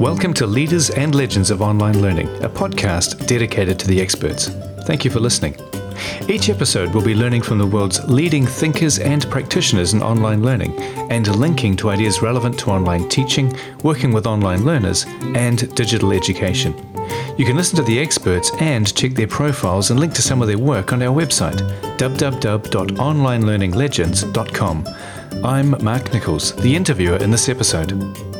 Welcome to Leaders and Legends of Online Learning, a podcast dedicated to the experts. Thank you for listening. Each episode will be learning from the world's leading thinkers and practitioners in online learning and linking to ideas relevant to online teaching, working with online learners, and digital education. You can listen to the experts and check their profiles and link to some of their work on our website, www.onlinelearninglegends.com. I'm Mark Nichols, the interviewer in this episode.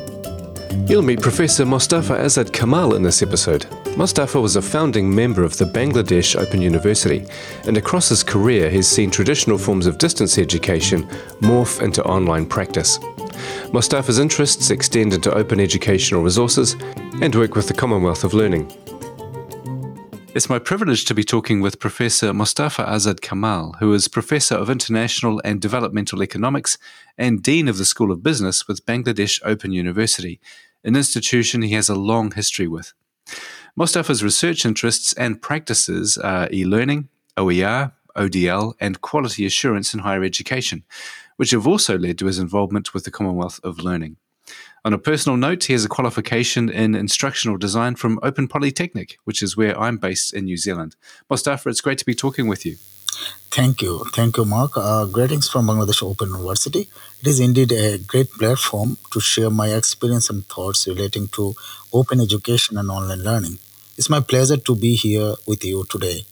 You'll meet Professor Mostafa Azad Kamal in this episode. Mostafa was a founding member of the Bangladesh Open University, and across his career, he's seen traditional forms of distance education morph into online practice. Mostafa's interests extend into open educational resources and work with the Commonwealth of Learning. It's my privilege to be talking with Professor Mostafa Azad Kamal, who is Professor of International and Developmental Economics and Dean of the School of Business with Bangladesh Open University an institution he has a long history with. Mostafa's research interests and practices are e learning, OER, ODL, and quality assurance in higher education, which have also led to his involvement with the Commonwealth of Learning. On a personal note, he has a qualification in instructional design from Open Polytechnic, which is where I'm based in New Zealand. Mostafa, it's great to be talking with you. Thank you. Thank you, Mark. Uh, greetings from Bangladesh Open University. It is indeed a great platform to share my experience and thoughts relating to open education and online learning. It's my pleasure to be here with you today.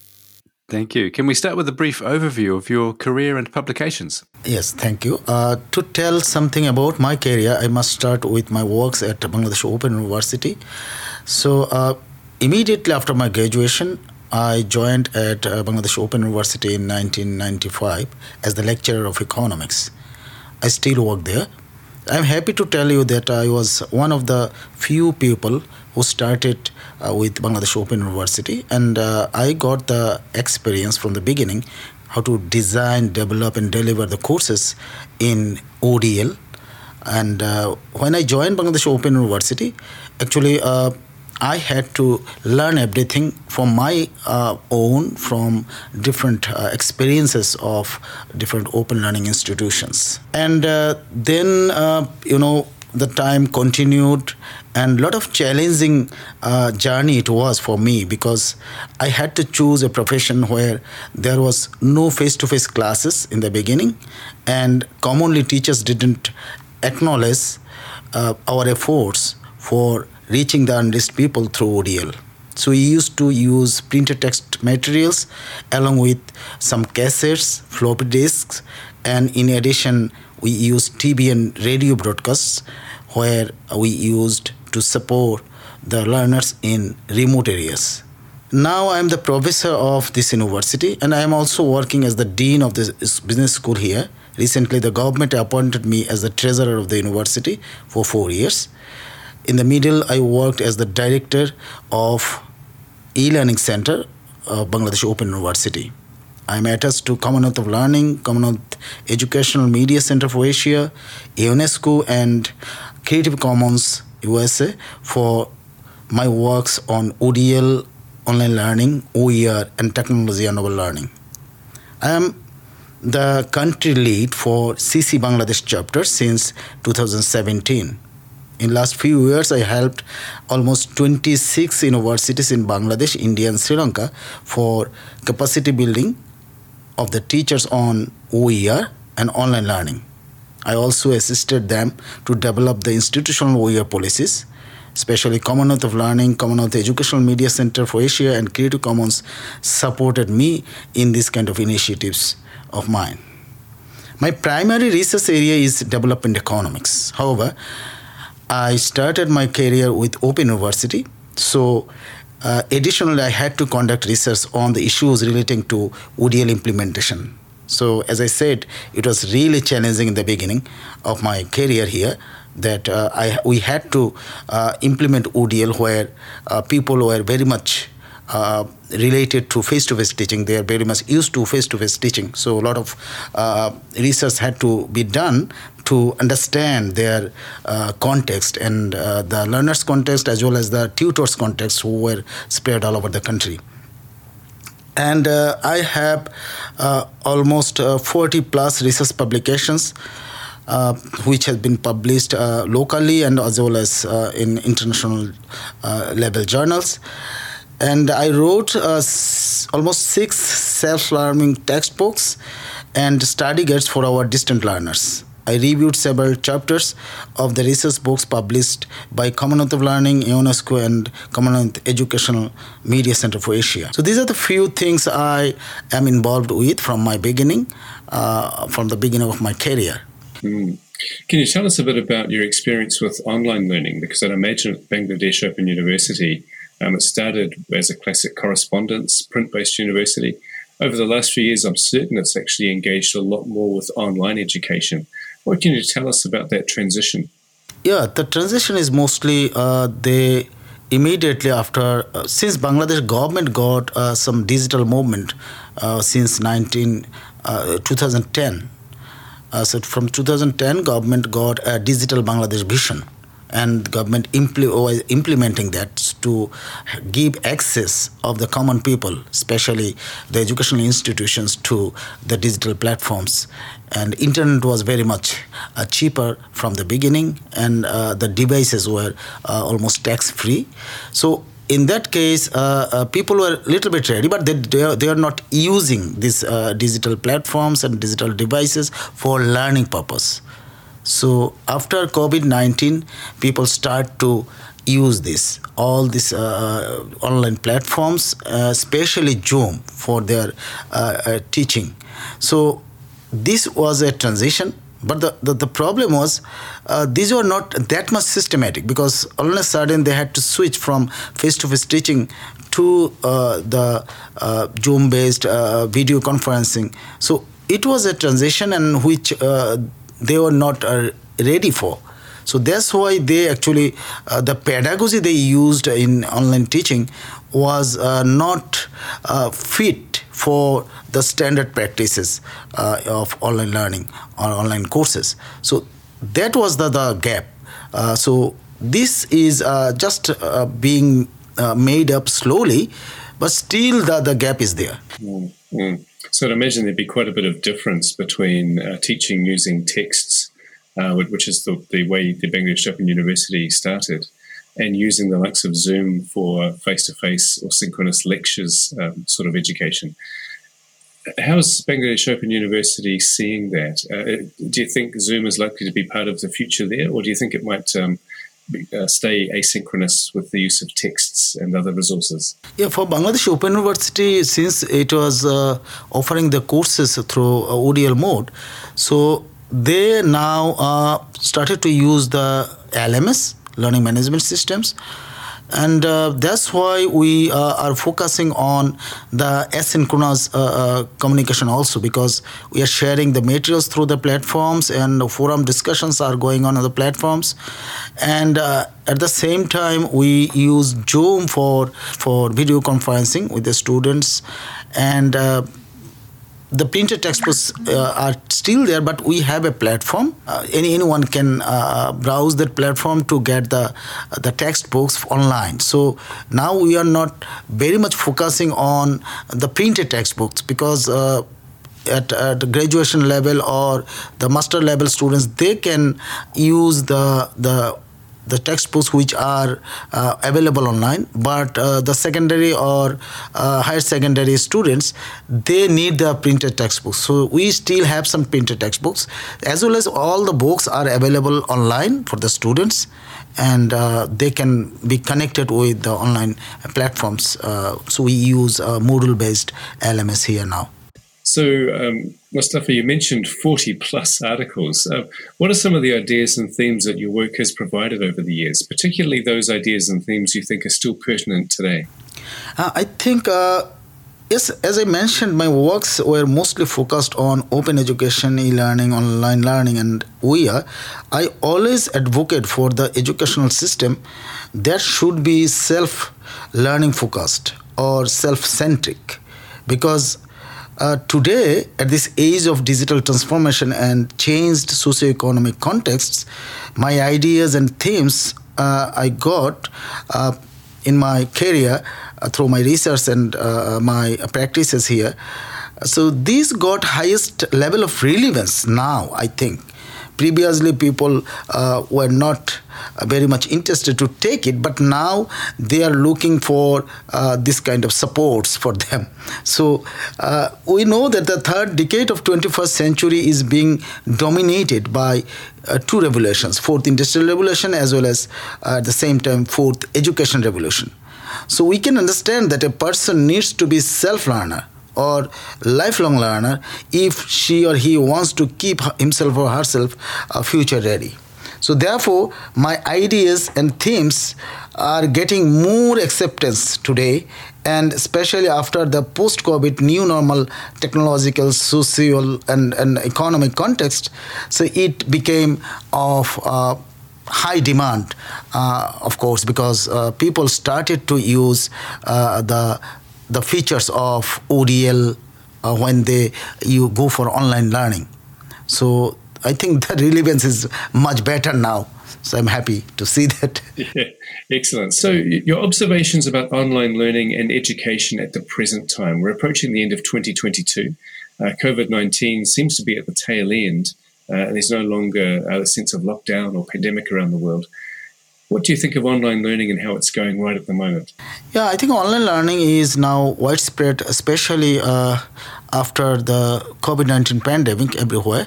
Thank you. Can we start with a brief overview of your career and publications? Yes, thank you. Uh, to tell something about my career, I must start with my works at Bangladesh Open University. So, uh, immediately after my graduation, I joined at uh, Bangladesh Open University in 1995 as the lecturer of economics. I still work there. I'm happy to tell you that I was one of the few people who started uh, with Bangladesh Open University, and uh, I got the experience from the beginning how to design, develop, and deliver the courses in ODL. And uh, when I joined Bangladesh Open University, actually uh, I had to learn everything from my uh, own, from different uh, experiences of different open learning institutions. And uh, then, uh, you know, the time continued and a lot of challenging uh, journey it was for me because i had to choose a profession where there was no face-to-face classes in the beginning and commonly teachers didn't acknowledge uh, our efforts for reaching the unreached people through ODL. So we used to use printed text materials along with some cassettes, floppy disks, and in addition, we used and radio broadcasts where we used to support the learners in remote areas. Now I am the professor of this university and I am also working as the dean of this business school here. Recently, the government appointed me as the treasurer of the university for four years. In the middle, I worked as the director of e-learning center of Bangladesh Open University. I'm attached to Commonwealth of Learning, Commonwealth Educational Media Center for Asia, UNESCO, and Creative Commons USA for my works on ODL, online learning, OER, and technology enabled learning. I am the country lead for CC Bangladesh chapter since 2017 in last few years i helped almost 26 universities in bangladesh india and sri lanka for capacity building of the teachers on oer and online learning. I also assisted them to develop the institutional oer policies especially commonwealth of learning commonwealth educational media center for asia and creative commons supported me in this kind of initiatives of mine. My primary research area is development economics. However I started my career with Open University. So, uh, additionally, I had to conduct research on the issues relating to ODL implementation. So, as I said, it was really challenging in the beginning of my career here that uh, I, we had to uh, implement ODL where uh, people were very much uh, related to face-to-face teaching. They are very much used to face-to-face teaching. So a lot of uh, research had to be done to understand their uh, context and uh, the learners' context as well as the tutors' context who were spread all over the country. And uh, I have uh, almost 40 plus research publications uh, which has been published uh, locally and as well as uh, in international level journals. And I wrote uh, almost six self learning textbooks and study guides for our distant learners. I reviewed several chapters of the research books published by Commonwealth of Learning, UNESCO, and Commonwealth Educational Media Center for Asia. So these are the few things I am involved with from my beginning, uh, from the beginning of my career. Mm. Can you tell us a bit about your experience with online learning? Because I'd imagine at Bangladesh Open University, um, it started as a classic correspondence, print based university. Over the last few years, I'm certain it's actually engaged a lot more with online education. What can you tell us about that transition? Yeah, the transition is mostly uh, they immediately after uh, since Bangladesh government got uh, some digital movement uh, since 19 uh, 2010. Uh, so from 2010, government got a digital Bangladesh vision and government impl- implementing that to give access of the common people, especially the educational institutions, to the digital platforms. And internet was very much uh, cheaper from the beginning, and uh, the devices were uh, almost tax free. So in that case, uh, uh, people were a little bit ready, but they, they, are, they are not using these uh, digital platforms and digital devices for learning purpose. So after COVID 19, people start to use this, all these uh, online platforms, uh, especially Zoom for their uh, uh, teaching. So this was a transition. But the, the, the problem was uh, these were not that much systematic because all of a sudden they had to switch from face to face teaching to uh, the Zoom based video conferencing. So it was a transition and which they were not uh, ready for. So that's why they actually, uh, the pedagogy they used in online teaching was uh, not uh, fit for the standard practices uh, of online learning or online courses. So that was the, the gap. Uh, so this is just being made up slowly, but still the, the gap is there. Mm-hmm. So I'd imagine there'd be quite a bit of difference between uh, teaching using texts, uh, which is the, the way the Bangladesh Open University started, and using the likes of Zoom for face-to-face or synchronous lectures um, sort of education. How is Bangladesh Open University seeing that? Uh, do you think Zoom is likely to be part of the future there, or do you think it might um, uh, stay asynchronous with the use of texts and other resources? Yeah, for Bangladesh Open University, since it was uh, offering the courses through uh, ODL mode, so they now uh, started to use the LMS, learning management systems and uh, that's why we uh, are focusing on the asynchronous uh, communication also because we are sharing the materials through the platforms and forum discussions are going on on the platforms. And at the same time we use zoom for for video conferencing with the students. And the printed textbooks uh, are still there, but we have a platform. Uh, any anyone can uh, browse that platform to get the the textbooks online. So now we are not very much focusing on the printed textbooks because. Uh, at, at graduation level or the master level students, they can use the the the textbooks which are uh, available online but uh, the secondary or uh, higher secondary students they need the printed textbooks. So we still have some printed textbooks as well as all the books are available online for the students and uh, they can be connected with the online platforms. Uh, so we use uh, moodle based lms here now so, um, Mostafa, you mentioned 40 plus articles. Uh, what are some of the ideas and themes that your work has provided over the years, particularly those ideas and themes you think are still pertinent today? Uh, I think, uh, yes, as I mentioned, my works were mostly focused on open education, e learning, online learning, and OER. I always advocate for the educational system that should be self learning focused or self centric because uh, today, at this age of digital transformation and changed socioeconomic contexts, my ideas and themes uh, I got uh, in my career uh, through my research and uh, my practices here. So these got highest level of relevance now, I think, previously people uh, were not uh, very much interested to take it, but now they are looking for uh, this kind of supports for them. So uh, we know that the third decade of 21st century is being dominated by uh, two revolutions: fourth industrial revolution as well as uh, at the same time fourth education revolution. So we can understand that a person needs to be self-learner or lifelong learner if she or he wants to keep himself or herself uh, future ready. So, therefore, my ideas and themes are getting more acceptance today, and especially after the post COVID new normal technological, social, and, and economic context. So, it became of uh, high demand, uh, of course, because uh, people started to use uh, the the features of ODL uh, when they you go for online learning. So I think the relevance is much better now. So I'm happy to see that. Yeah, excellent. So your observations about online learning and education at the present time. We're approaching the end of 2022. Uh, COVID 19 seems to be at the tail end. Uh, there's no longer a sense of lockdown or pandemic around the world. What do you think of online learning and how it's going right at the moment? Yeah, I think online learning is now widespread, especially uh, after the COVID 19 pandemic everywhere.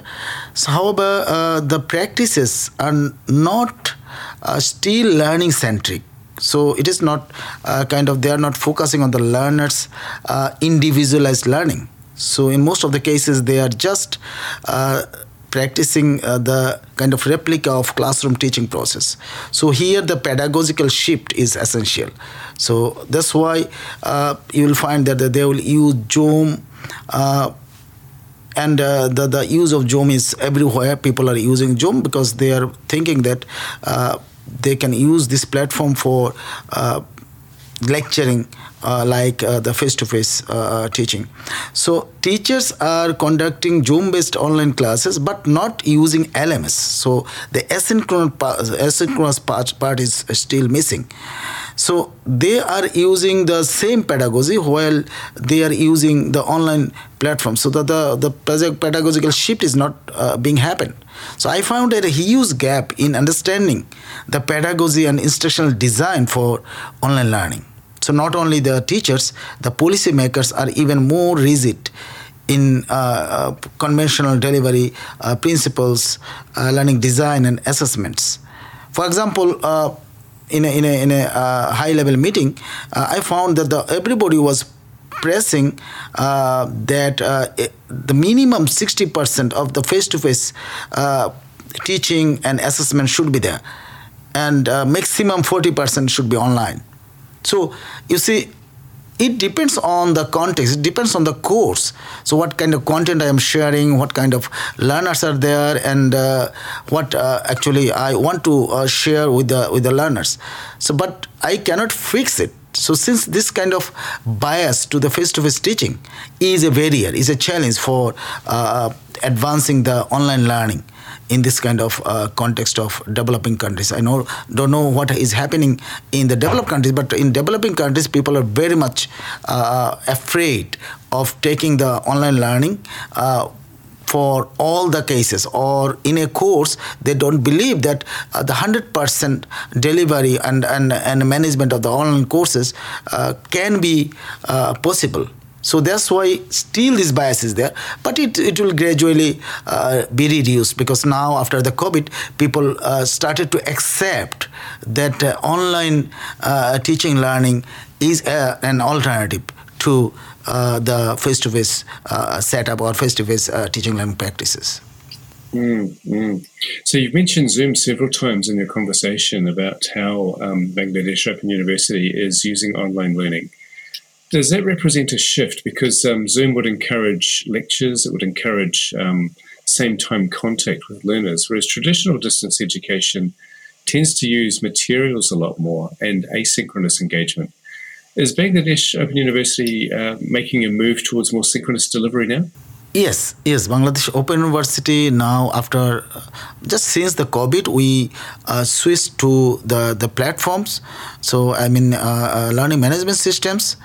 So, however, uh, the practices are not uh, still learning centric. So, it is not uh, kind of, they are not focusing on the learner's uh, individualized learning. So, in most of the cases, they are just uh, practicing uh, the kind of replica of classroom teaching process. So here the pedagogical shift is essential. So that's why uh, you will find that they will use zoom uh, and uh, the, the use of zoom is everywhere people are using zoom because they are thinking that uh, they can use this platform for uh, lecturing uh, like uh, the face-to-face uh, teaching. So teachers are conducting zoom-based online classes but not using lms so the asynchronous part, asynchronous part, part is still missing. So they are using the same pedagogy while they are using the online platform. So that the, the pedagogical shift is not uh, being happened. So i found a huge gap in understanding the pedagogy and instructional design for online learning so not only the teachers, the policymakers are even more rigid in uh, uh, conventional delivery uh, principles, uh, learning design, and assessments. For example, uh, in a, in a, in a uh, high level meeting, I found that the, everybody was pressing that the minimum 60% of the face to face teaching and assessment should be there, and maximum 40% should be online. So you see, it depends on the context it depends on the course. So what kind of content i am sharing what kind of learners are there and uh, what uh, actually i want to uh, share with the with the learners. So but i cannot fix it. So since this kind of bias to the face-to-face teaching is a barrier is a challenge for uh, advancing the online learning in this kind of uh, context of developing countries. I know don't know what is happening in the developed countries, but in developing countries, people are very much uh, afraid of taking the online learning. Uh, for all the cases or in a course they don't believe that uh, the 100% delivery and, and, and management of the online courses uh, can be uh, possible so that's why still this bias is there, but it, it will gradually uh, be reduced because now after the COVID, people uh, started to accept that uh, online uh, teaching learning is uh, an alternative to uh, the face-to-face setup or face-to-face teaching learning practices. Mm, mm. So you've mentioned Zoom several times in your conversation about how um, Bangladesh Open University is using online learning. Does that represent a shift? Because um, Zoom would encourage lectures, it would encourage um, same time contact with learners, whereas traditional distance education tends to use materials a lot more and asynchronous engagement. Is Bangladesh Open University uh, making a move towards more synchronous delivery now? Yes, yes. Bangladesh Open University now, after uh, just since the COVID, we uh, switched to the the platforms. So I mean, uh, uh learning management systems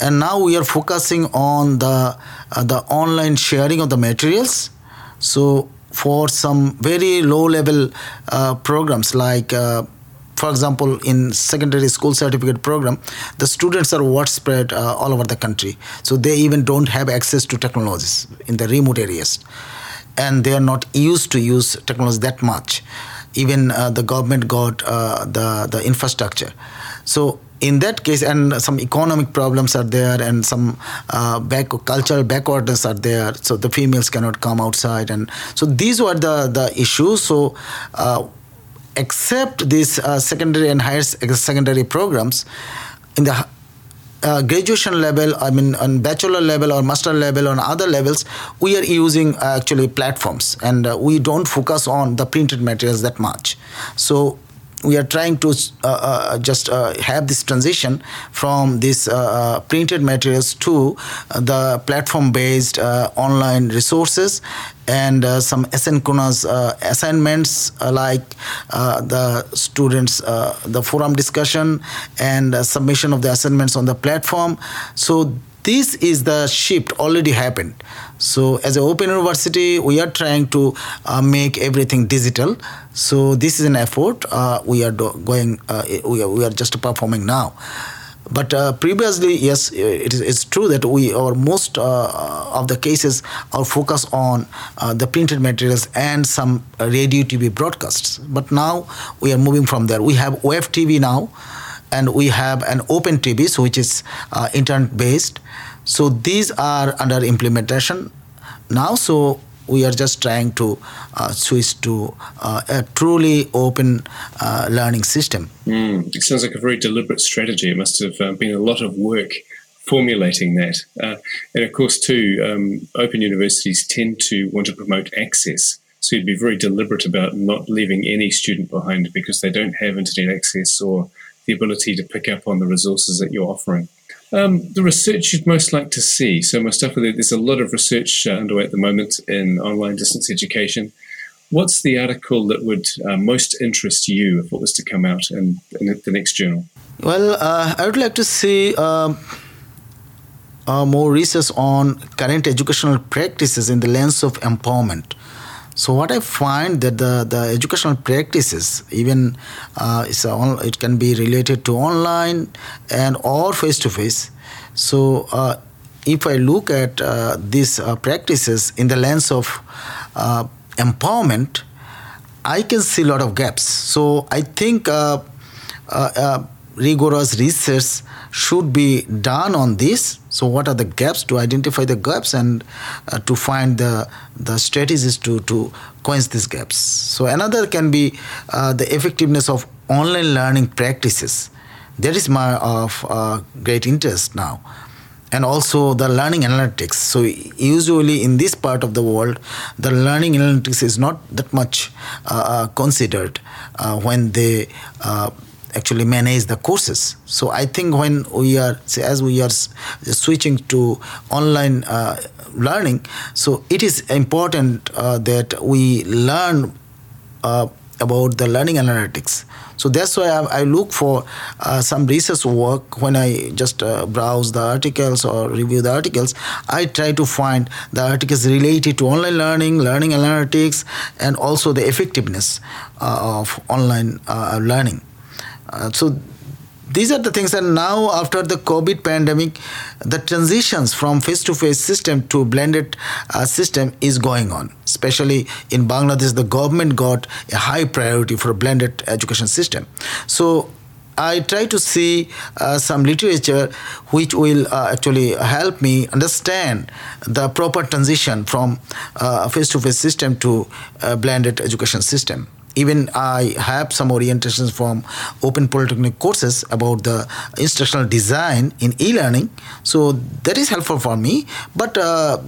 and now we are focusing on the uh, the online sharing of the materials so for some very low level uh, programs like uh, for example, in secondary school certificate program, the students are widespread uh, all over the country. So they even don't have access to technologies in the remote areas. And they are not used to use technology that much. Even uh, the government got uh, the, the infrastructure. So in that case, and some economic problems are there, and some uh, back cultural backwardness are there. So the females cannot come outside, and so these were the the issues. So uh, except these uh, secondary and higher secondary programs in the uh, graduation level, I mean, on bachelor level or master level, on other levels, we are using uh, actually platforms and uh, we don't focus on the printed materials that much. So we are trying to uh, uh, just uh, have this transition from these uh, uh, printed materials to uh, the platform based online resources and some asynchronous assignments like the students the forum discussion and submission of the assignments on the platform. So this is the shift already happened. So as an open university we are trying to uh, make everything digital. So this is an effort uh, we are do- going uh, we, are, we are just performing now. But uh, previously yes it is it's true that we our most uh, of the cases are focused on uh, the printed materials and some radio tv broadcasts. But now we are moving from there. We have web tv now and we have an open TV, so which is uh, internet based. So these are under implementation now. So we are just trying to uh, switch to uh, a truly open uh, learning system. Mm, it sounds like a very deliberate strategy. It must have um, been a lot of work formulating that. Uh, and of course, too, um, open universities tend to want to promote access. So you'd be very deliberate about not leaving any student behind because they don't have internet access or the ability to pick up on the resources that you're offering. Um, the research you'd most like to see. So, Mostafa, there's a lot of research uh, underway at the moment in online distance education. What's the article that would uh, most interest you if it was to come out in, in the next journal? Well, uh, I would like to see um, uh, more research on current educational practices in the lens of empowerment. So what I find that the, the educational practices, even uh, it can be related to online and or face to face. So uh, if I look at uh, these uh, practices in the lens of uh, empowerment, I can see a lot of gaps. So I think uh, rigorous research should be done on this. So what are the gaps? To identify the gaps and uh, to find the the strategies to to quench these gaps. So another can be uh, the effectiveness of online learning practices. That is my of uh, great interest now. And also the learning analytics. So usually in this part of the world the learning analytics is not that much uh, uh, considered uh, when they actually manage the courses. So I think when we are, as we are switching to online uh, learning, so it is important uh, that we learn uh, about the learning analytics. So that's why I, I look for uh, some research work when I just uh, browse the articles or review the articles. I try to find the articles related to online learning, learning analytics, and also the effectiveness uh, of online learning. Uh, so these are the things and now after the covid pandemic the transitions from face-to-face system to blended uh, system is going on. Especially in bangladesh the government got a high priority for a blended education system. So I try to see uh, some literature which will uh, actually help me understand the proper transition from uh, face-to-face system to blended education system even I have some orientations from Open Polytechnic courses about the instructional design in e-learning. So that is helpful for me. But uh,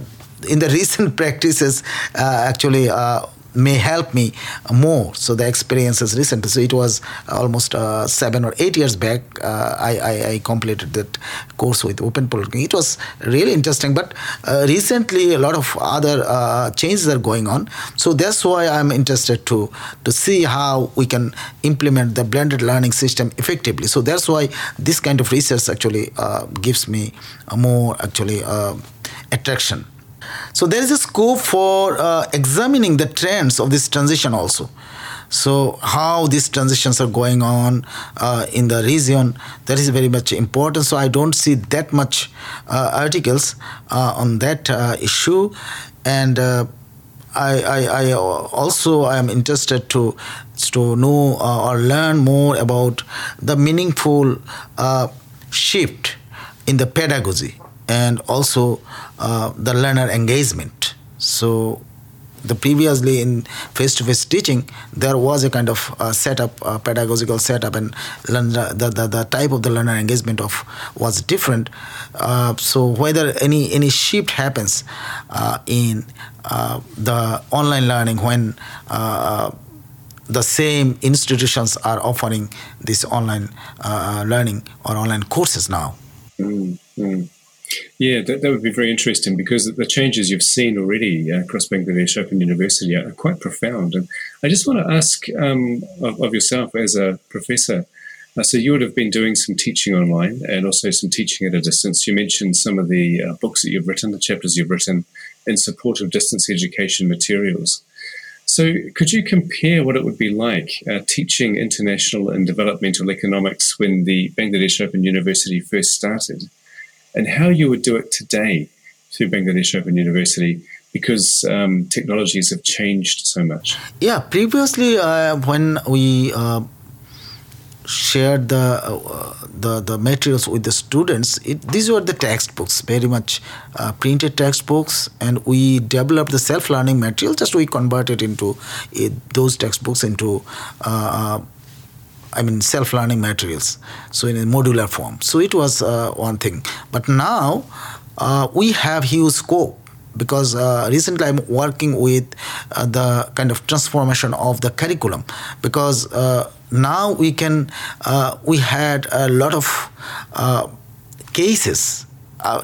in the recent practices, uh, actually, uh, may help me more. So the experience is recent. So it was almost uh, seven or eight years back. Uh, I, I, I, completed that course with Open Polytechnic. It was really interesting. But uh, recently, a lot of other uh, changes are going on. So that's why I'm interested to to see how we can implement the blended learning system effectively. So that's why this kind of research actually uh, gives me more actually uh, attraction So there is a scope for uh, examining the trends of this transition also. So how these transitions are going on uh, in the region that is very much important. So I don't see that much uh, articles uh, on that uh, issue, and uh, I, I, I, also am interested to to know or learn more about the meaningful shift in the pedagogy and also the learner engagement. So the previously in face-to-face teaching there was a kind of uh, setup uh, pedagogical setup and learner, the, the, the type of the learner engagement of was different uh, so whether any any shift happens uh, in uh, the online learning when uh, the same institutions are offering this online learning or online courses now mm-hmm. Yeah, that, that would be very interesting because the changes you've seen already uh, across Bangladesh Open University are quite profound. And I just want to ask um, of, of, yourself as a professor. Uh, so you would have been doing some teaching online and also some teaching at a distance. You mentioned some of the uh, books that you've written, the chapters you've written in support of distance education materials. So, could you compare what it would be like uh, teaching international and developmental economics when the Bangladesh Open University first started? And how you would do it today through Bangladesh Open University because um, technologies have changed so much. Yeah, previously uh, when we uh, shared the, uh, the the materials with the students, it, these were the textbooks, very much uh, printed textbooks, and we developed the self-learning material. Just we converted into it, those textbooks into uh, uh, I mean, self learning materials, so in a modular form. So it was uh, one thing. But now uh, we have huge scope because uh, recently I'm working with uh, the kind of transformation of the curriculum because uh, now we can, uh, we had a lot of cases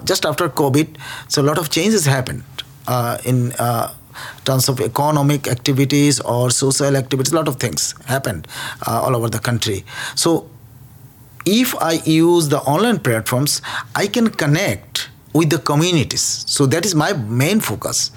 just after COVID, so a lot of changes happened in terms of economic activities or social activities, a lot of things happened uh, all over the country. So if I use the online platforms, I can connect with the communities. So that is my main focus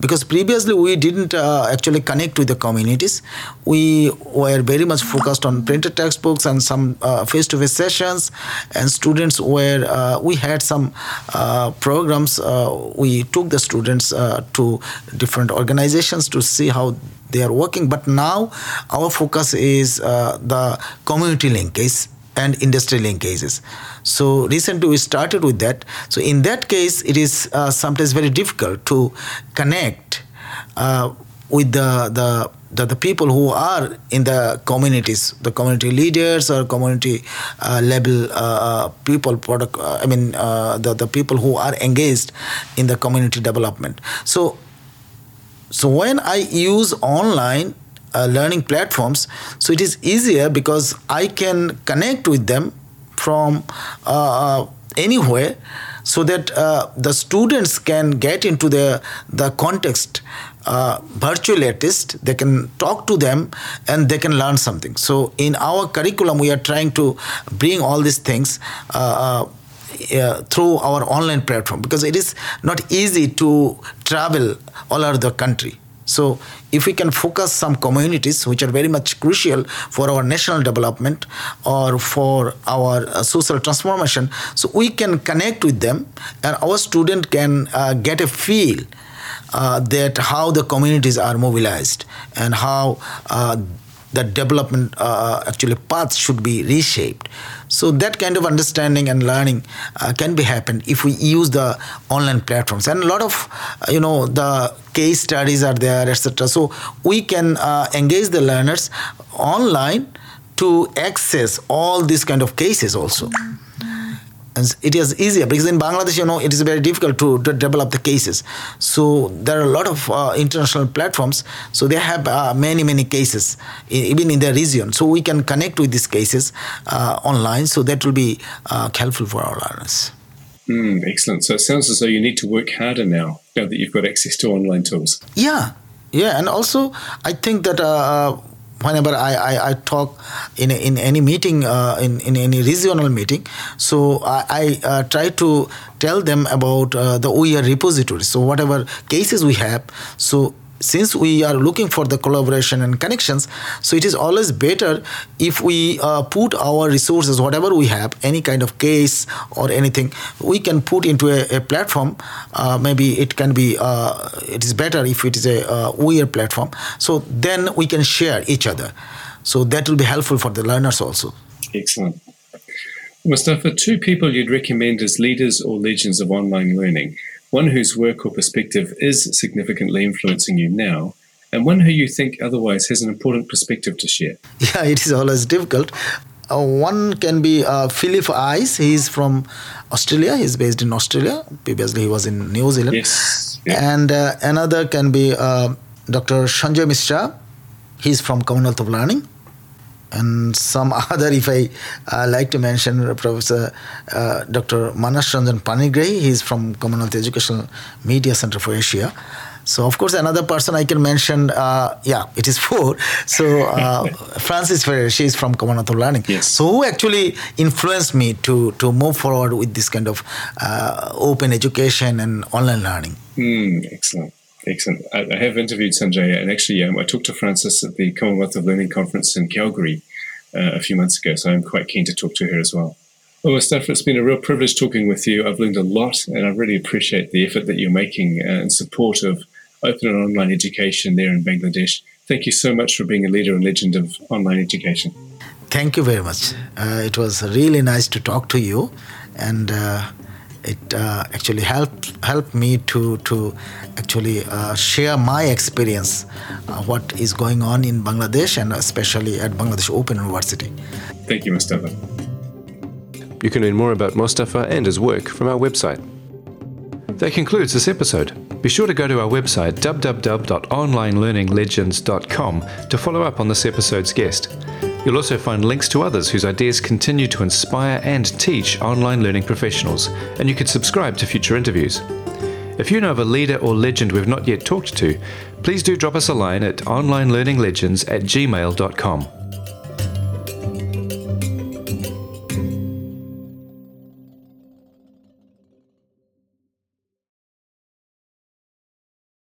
because previously we didn't uh, actually connect with the communities. We were very much focused on printed textbooks and some uh, face-to-face sessions, and students were uh, we had some uh, programs. Uh, we took the students to different organizations to see how they are working. But now our focus is the community linkage and industry linkages. So recently we started with that. So in that case, it is uh, sometimes very difficult to connect uh, with the, the the, the people who are in the communities, the community leaders or community uh, level uh, uh people, product, uh, I mean, the, the people who are engaged in the community development. So, so when I use online uh, learning platforms. So it is easier because I can connect with them from uh, uh anywhere so that uh, the students can get into the, the context uh, virtually they can talk to them and they can learn something. So in our curriculum we are trying to bring all these things uh, uh, through our online platform because it is not easy to travel all over the country so, if we can focus some communities which are very much crucial for our national development or for our uh, social transformation, so we can connect with them and our student can uh, get a feel uh, that how the communities are mobilized and how uh, the development uh, actually paths should be reshaped. So that kind of understanding and learning uh, can be happened if we use the online platforms. And a lot of uh, you know the case studies are there, etc. So we can uh, engage the learners online to access all these kind of cases also and it is easier because in Bangladesh, you know, it is very difficult to, to develop the cases. So there are a lot of uh, international platforms. So they have uh, many, many cases, even in their region. So we can connect with these cases uh, online. So that will be uh, helpful for our learners. Mm, excellent. So it sounds as though you need to work harder now, now that you've got access to online tools. Yeah, yeah, and also I think that uh, whenever I, I, I, talk in, in any meeting, uh, in, in any regional meeting, so I, I uh, try to tell them about uh, the OER repository. So whatever cases we have, so since we are looking for the collaboration and connections so it is always better if we uh, put our resources whatever we have any kind of case or anything we can put into a, a platform. Uh, maybe it can be uh, it is better if it is a uh, platform. So then we can share each other. So that will be helpful for the learners also. Excellent. Mostafa, two people you'd recommend as leaders or legends of online learning one whose work or perspective is significantly influencing you now, and one who you think otherwise has an important perspective to share? Yeah, it is always difficult. Uh, one can be uh, Philip Ives. He's from Australia. He's based in Australia. Previously, he was in New Zealand. Yes. Yeah. And uh, another can be uh, Dr. Sanjay Mishra. He's from Commonwealth of Learning and some other, if I uh, like to mention, Professor uh, Dr. Manas Ranjan Panigrahi, he's from Commonwealth Educational Media Center for Asia. So, of course, another person I can mention, uh, yeah, it is four. So, uh, Frances Ferreira, she's from Commonwealth of Learning. Yes. So, who actually influenced me to, to move forward with this kind of uh, open education and online learning? Mm, excellent. Excellent. I, I, have interviewed Sanjay, and actually, um, I talked to Frances at the Commonwealth of Learning conference in Calgary uh, a few months ago, so I'm quite keen to talk to her as well. Well, Mostafa, it's been a real privilege talking with you. I've learned a lot, and I really appreciate the effort that you're making uh, in support of open and online education there in Bangladesh. Thank you so much for being a leader and legend of online education. Thank you very much. Uh, it was really nice to talk to you, and uh, it uh, actually helped helped me to to actually uh, share my experience uh, what is going on in Bangladesh and especially at Bangladesh Open University. Thank you, Mostafa. You can learn more about Mostafa and his work from our website. That concludes this episode. Be sure to go to our website www.onlinelearninglegends.com to follow up on this episode's guest. You'll also find links to others whose ideas continue to inspire and teach online learning professionals, and you can subscribe to future interviews. If you know of a leader or legend we've not yet talked to, please do drop us a line at onlinelearninglegends at gmail.com.